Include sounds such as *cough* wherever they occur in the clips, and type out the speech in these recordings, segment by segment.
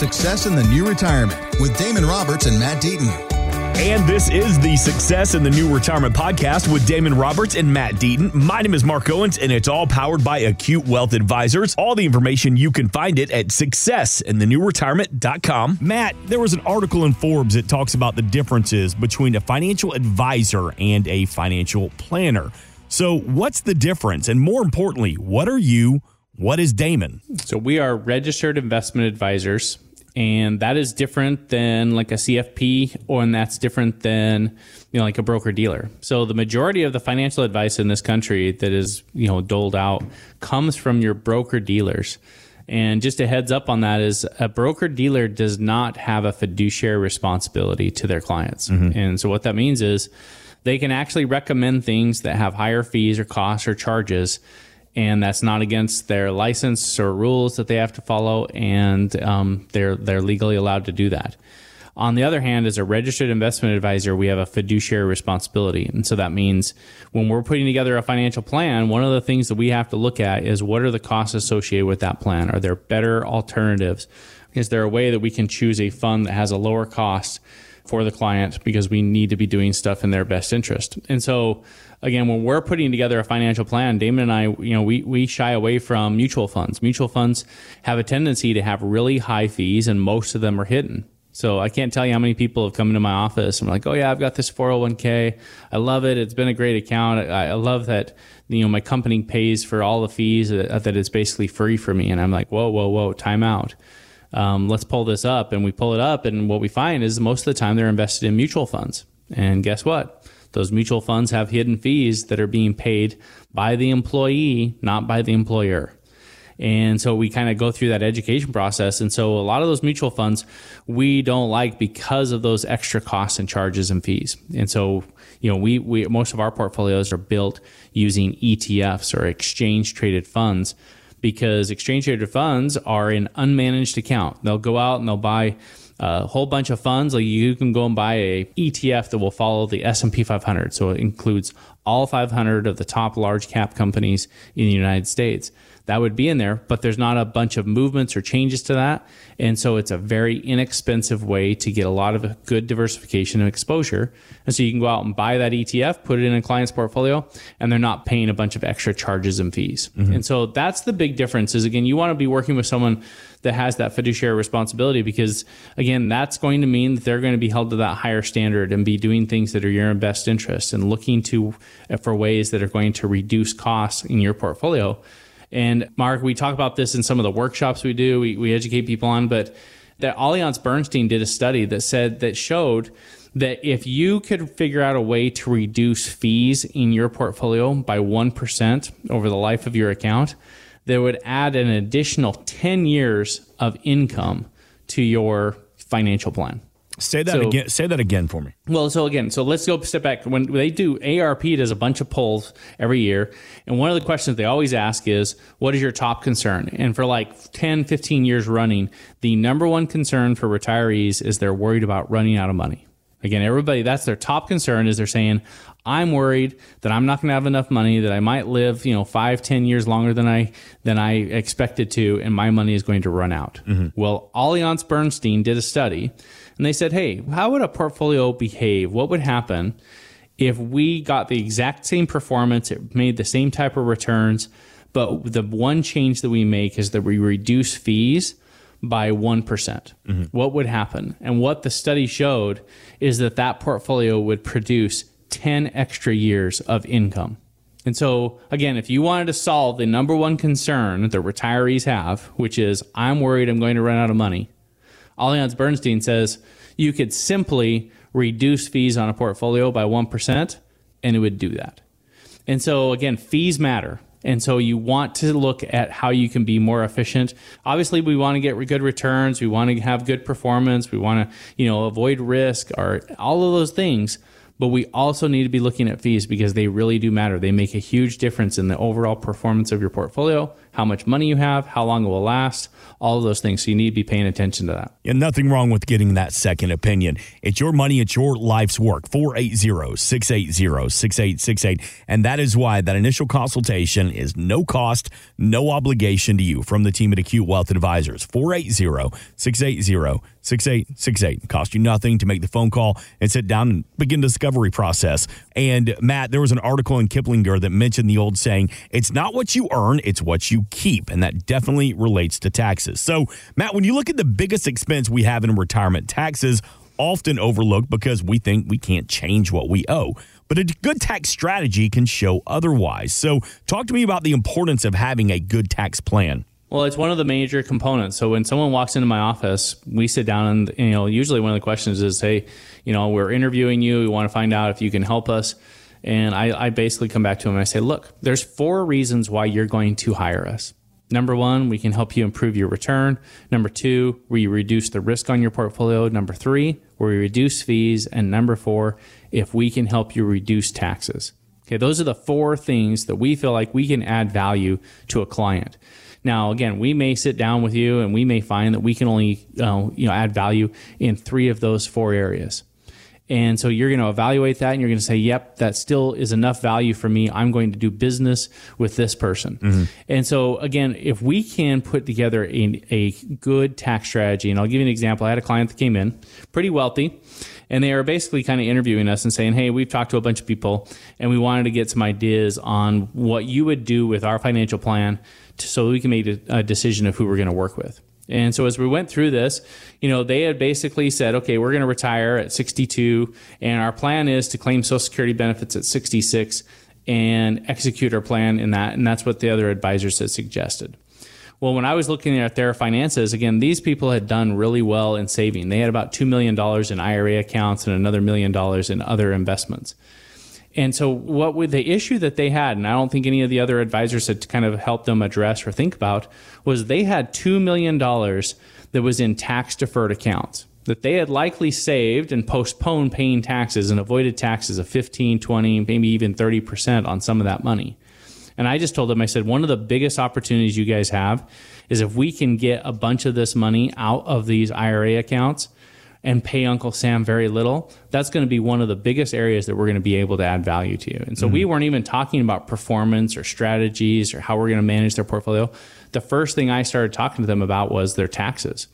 Success in the New Retirement with Damon Roberts and Matt Deaton. And this is the Success in the New Retirement podcast with Damon Roberts and Matt Deaton. My name is Mark Owens, and it's all powered by Acute Wealth Advisors. All the information you can find it at successinthenewretirement.com. Matt, there was an article in Forbes that talks about the differences between a financial advisor and a financial planner. So, what's the difference? And more importantly, what are you? What is Damon? So, we are registered investment advisors and that is different than like a CFP or and that's different than you know like a broker dealer. So the majority of the financial advice in this country that is you know doled out comes from your broker dealers. And just a heads up on that is a broker dealer does not have a fiduciary responsibility to their clients. Mm-hmm. And so what that means is they can actually recommend things that have higher fees or costs or charges and that's not against their license or rules that they have to follow, and um, they're they're legally allowed to do that. On the other hand, as a registered investment advisor, we have a fiduciary responsibility. And so that means when we're putting together a financial plan, one of the things that we have to look at is what are the costs associated with that plan? Are there better alternatives? Is there a way that we can choose a fund that has a lower cost for the client because we need to be doing stuff in their best interest? And so again, when we're putting together a financial plan, Damon and I, you know, we, we shy away from mutual funds. Mutual funds have a tendency to have really high fees, and most of them are hidden. So I can't tell you how many people have come into my office and like, oh yeah, I've got this 401k. I love it. It's been a great account. I, I love that, you know, my company pays for all the fees that, that it's basically free for me. And I'm like, whoa, whoa, whoa, time out. Um, let's pull this up. And we pull it up. And what we find is most of the time they're invested in mutual funds. And guess what? Those mutual funds have hidden fees that are being paid by the employee, not by the employer. And so we kind of go through that education process. And so a lot of those mutual funds we don't like because of those extra costs and charges and fees. And so, you know, we, we most of our portfolios are built using ETFs or exchange traded funds because exchange traded funds are an unmanaged account. They'll go out and they'll buy a whole bunch of funds. Like you can go and buy a ETF that will follow the S&P 500. So it includes all 500 of the top large cap companies in the United States. That would be in there, but there's not a bunch of movements or changes to that. And so it's a very inexpensive way to get a lot of good diversification and exposure. And so you can go out and buy that ETF, put it in a client's portfolio, and they're not paying a bunch of extra charges and fees. Mm-hmm. And so that's the big difference is again, you want to be working with someone that has that fiduciary responsibility because again that's going to mean that they're going to be held to that higher standard and be doing things that are your best interest and looking to for ways that are going to reduce costs in your portfolio and mark we talk about this in some of the workshops we do we, we educate people on but that AllianceBernstein did a study that said that showed that if you could figure out a way to reduce fees in your portfolio by 1% over the life of your account that would add an additional 10 years of income to your financial plan. Say that so, again. Say that again for me. Well, so again, so let's go step back. When they do AARP does a bunch of polls every year, and one of the questions they always ask is, "What is your top concern?" And for like 10, 15 years running, the number one concern for retirees is they're worried about running out of money. Again, everybody that's their top concern is they're saying, I'm worried that I'm not going to have enough money, that I might live, you know, five, ten years longer than I than I expected to, and my money is going to run out. Mm-hmm. Well, AllianceBernstein did a study, and they said, hey, how would a portfolio behave? What would happen if we got the exact same performance, it made the same type of returns, but the one change that we make is that we reduce fees by one mm-hmm. What would happen? And what the study showed is that that portfolio would produce 10 extra years of income. And so, again, if you wanted to solve the number one concern that retirees have, which is, I'm worried I'm going to run out of money, AllianceBernstein says you could simply reduce fees on a portfolio by 1%, and it would do that. And so, again, fees matter. And so you want to look at how you can be more efficient. Obviously, we want to get good returns. We want to have good performance. We want to, you know, avoid risk or all of those things but we also need to be looking at fees because they really do matter. They make a huge difference in the overall performance of your portfolio how much money you have, how long it will last, all of those things. So you need to be paying attention to that. And nothing wrong with getting that second opinion. It's your money, it's your life's work. 480 680 6868. And that is why that initial consultation is no cost, no obligation to you from the team at Acute Wealth Advisors. 480 680 6868. Cost you nothing to make the phone call and sit down and begin the discovery process. And Matt, there was an article in Kiplinger that mentioned the old saying, it's not what you earn, it's what you keep. And that definitely relates to taxes. So, Matt, when you look at the biggest expense we have in retirement, taxes often overlooked because we think we can't change what we owe. But a good tax strategy can show otherwise. So, talk to me about the importance of having a good tax plan. Well, it's one of the major components. So when someone walks into my office, we sit down and you know, usually one of the questions is, "Hey, you know, we're interviewing you. We want to find out if you can help us." And I, I basically come back to him and I say, "Look, there's four reasons why you're going to hire us. Number one, we can help you improve your return. Number two, we reduce the risk on your portfolio. Number three, we reduce fees. And number four, if we can help you reduce taxes." Okay, those are the four things that we feel like we can add value to a client. Now, again, we may sit down with you and we may find that we can only uh, you know add value in three of those four areas. And so you're going to evaluate that and you're going to say, yep, that still is enough value for me. I'm going to do business with this person. Mm-hmm. And so, again, if we can put together a, a good tax strategy, and I'll give you an example. I had a client that came in, pretty wealthy, and they are basically kind of interviewing us and saying, hey, we've talked to a bunch of people and we wanted to get some ideas on what you would do with our financial plan so we can make a decision of who we're going to work with. And so as we went through this, you know, they had basically said, okay, we're going to retire at 62, and our plan is to claim Social Security benefits at 66 and execute our plan in that. And that's what the other advisors had suggested. Well, when I was looking at their finances, again, these people had done really well in saving. They had about $2 million in IRA accounts and another million dollars in other investments. And so, what would the issue that they had, and I don't think any of the other advisors had kind of helped them address or think about, was they had $2 million that was in tax deferred accounts that they had likely saved and postponed paying taxes and avoided taxes of 15, 20, maybe even 30% on some of that money. And I just told them, I said, one of the biggest opportunities you guys have is if we can get a bunch of this money out of these IRA accounts and pay Uncle Sam very little, that's going to be one of the biggest areas that we're going to be able to add value to you. And so mm-hmm. we weren't even talking about performance or strategies or how we're going to manage their portfolio. The first thing I started talking to them about was their taxes.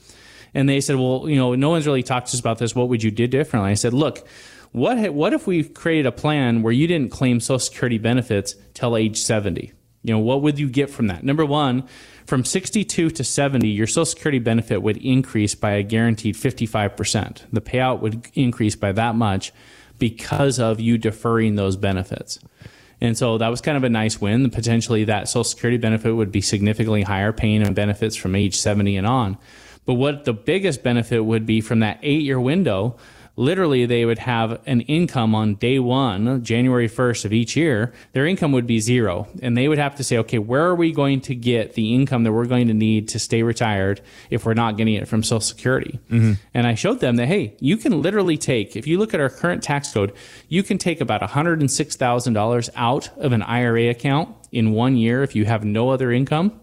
And they said, well, you know, no one's really talked to us about this. What would you do differently? I said, look, what, what if we created a plan where you didn't claim Social Security benefits till age 70? You know, what would you get from that? Number one, from 62 to 70, your Social Security benefit would increase by a guaranteed 55%. The payout would increase by that much because of you deferring those benefits. And so that was kind of a nice win. Potentially that Social Security benefit would be significantly higher, paying and benefits from age 70 and on. But what the biggest benefit would be from that eight year window literally they would have an income on day one, January 1st of each year, their income would be zero. And they would have to say, okay, where are we going to get the income that we're going to need to stay retired if we're not getting it from Social Security? Mm-hmm. And I showed them that, hey, you can literally take, if you look at our current tax code, you can take about $106,000 out of an IRA account in one year if you have no other income.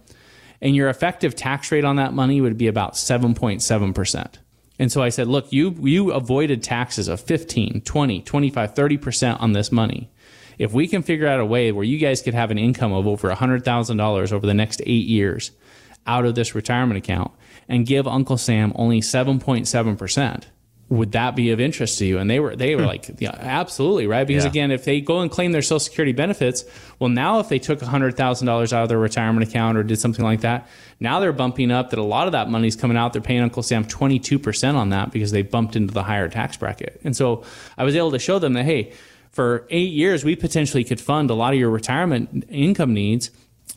And your effective tax rate on that money would be about 7.7%. And so I said, look, you, you avoided taxes of 15, 20, 25, 30% on this money. If we can figure out a way where you guys could have an income of over $100,000 over the next eight years out of this retirement account and give Uncle Sam only 7.7%, would that be of interest to you? And they were they were hmm. like, yeah, absolutely, right? Because yeah. again, if they go and claim their Social Security benefits, well, now if they took hundred thousand dollars out of their retirement account or did something like that, now they're bumping up that a lot of that money's coming out. They're paying Uncle Sam twenty two percent on that because they bumped into the higher tax bracket. And so I was able to show them that hey, for eight years we potentially could fund a lot of your retirement income needs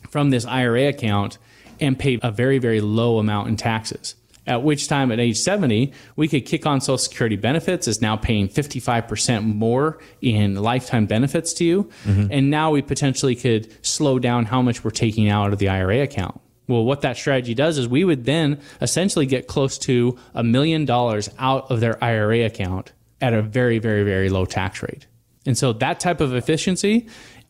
from this IRA account and pay a very very low amount in taxes. At which time, at age 70, we could kick on Social Security benefits, is now paying 55% more in lifetime benefits to you. Mm-hmm. And now we potentially could slow down how much we're taking out of the IRA account. Well, what that strategy does is we would then essentially get close to a million dollars out of their IRA account at a very, very, very low tax rate. And so that type of efficiency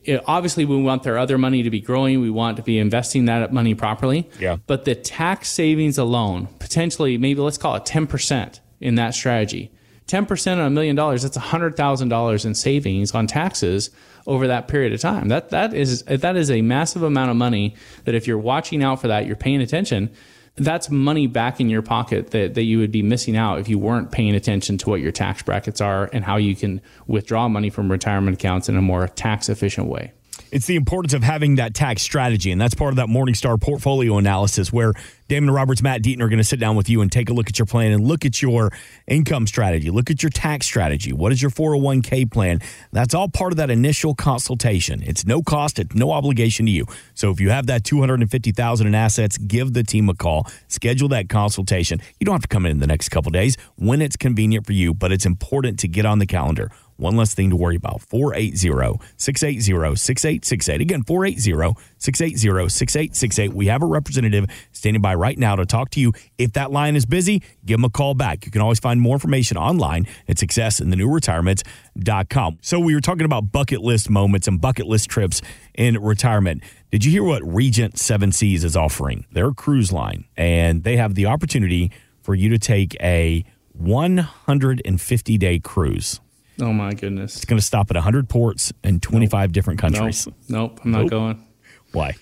it, obviously we want their other money to be growing. We want to be investing that money properly. Yeah. But the tax savings alone, potentially, maybe let's call it 10% in that strategy. 10% on a million dollars, that's $100,000 in savings on taxes over that period of time. That that is that is a massive amount of money that if you're watching out for that, you're paying attention, that's money back in your pocket that, that you would be missing out if you weren't paying attention to what your tax brackets are and how you can withdraw money from retirement accounts in a more tax efficient way. It's the importance of having that tax strategy. And that's part of that Morningstar portfolio analysis where Damon Roberts, Matt Deaton are going to sit down with you and take a look at your plan and look at your income strategy, look at your tax strategy. What is your 401k plan? That's all part of that initial consultation. It's no cost, it's no obligation to you. So if you have that 250,000 in assets, give the team a call, schedule that consultation. You don't have to come in the next couple days when it's convenient for you, but it's important to get on the calendar one less thing to worry about. 480 680 6868. Again, 480 680 6868. We have a representative standing by right now to talk to you. If that line is busy, give them a call back. You can always find more information online at successinthenewretirement.com. So we were talking about bucket list moments and bucket list trips in retirement. Did you hear what Regent Seven Seas is offering? They're a cruise line, and they have the opportunity for you to take a 150 day cruise. Oh my goodness! It's going to stop at 100 ports in 25 nope. different countries. Nope, nope I'm not nope. going. Why?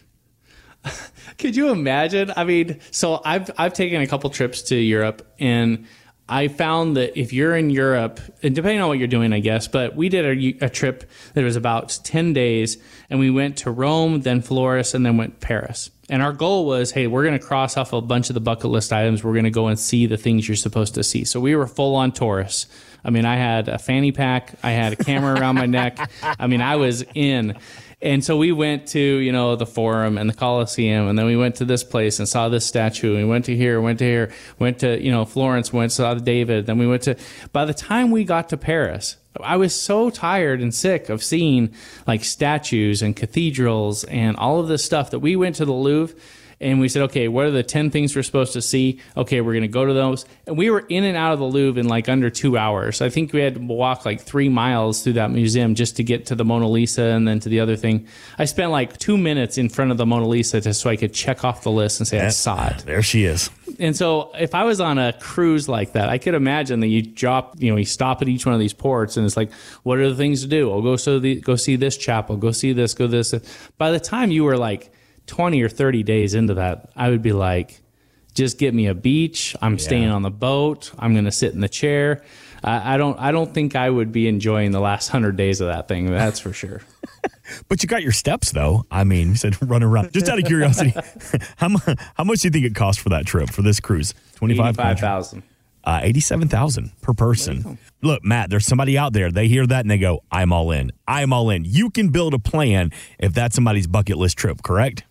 *laughs* Could you imagine? I mean, so I've I've taken a couple trips to Europe and I found that if you're in Europe, and depending on what you're doing, I guess, but we did a, a, trip that was about 10 days, and we went to Rome, then Florence, and then went Paris. And our goal was hey, we're going to cross off a bunch of the bucket list items. We're going to go and see the things you're supposed to see. So we were full on tourists. I mean, I had a fanny pack, I had a camera around my neck. I mean, I was in. And so we went to, you know, the Forum and the Coliseum, and then we went to this place and saw this statue. And we went to here, went to here, went to, you know, Florence, went saw David. Then we went to. By the time we got to Paris, I was so tired and sick of seeing like statues and cathedrals and all of this stuff that we went to the Louvre and we said, okay, what are the 10 things we're supposed to see? Okay, we're going to go to those. And we were in and out of the Louvre in like under two hours. I think we had to walk like three miles through that museum just to get to the Mona Lisa and then to the other thing. I spent like two minutes in front of the Mona Lisa just so I could check off the list and say that, I saw it. There she is. And so if I was on a cruise like that, I could imagine that you drop, you know, you stop at each one of these ports and it's like, what are the things to do? I'll go so the, go see this chapel, go see this, go this. By the time you were like 20 or 30 days into that, I would be like, just get me a beach. I'm yeah. staying on the boat. I'm going to sit in the chair. I, I, don't. I don't think I would be enjoying the last hundred days of that thing. That's for sure. *laughs* but you got your steps though. I mean, you said *laughs* run around. Just out of curiosity, *laughs* how much? How much do you think it cost for that trip for this cruise? Twenty five thousand. Uh, 87,000 per person. Look, Matt, there's somebody out there. They hear that and they go, I'm all in. I'm all in. You can build a plan if that's somebody's bucket list trip, correct?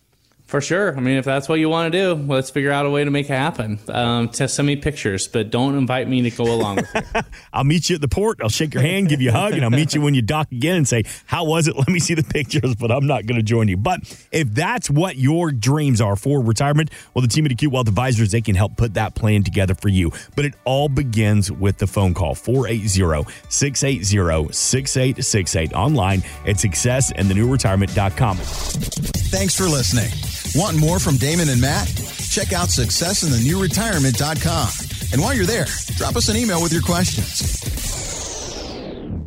For sure. I mean, if that's what you want to do, let's figure out a way to make it happen. Um, to send me pictures, but don't invite me to go along with you. *laughs* I'll meet you at the port. I'll shake your hand, give you a hug, and I'll meet you when you dock again and say, How was it? Let me see the pictures, but I'm not going to join you. But if that's what your dreams are for retirement, well, the team at Acute Wealth Advisors, they can help put that plan together for you. But it all begins with the phone call 480 680 6868 online at successinthenewretirement.com. Thanks for listening. Want more from Damon and Matt? Check out successinthenewretirement.com. And while you're there, drop us an email with your questions.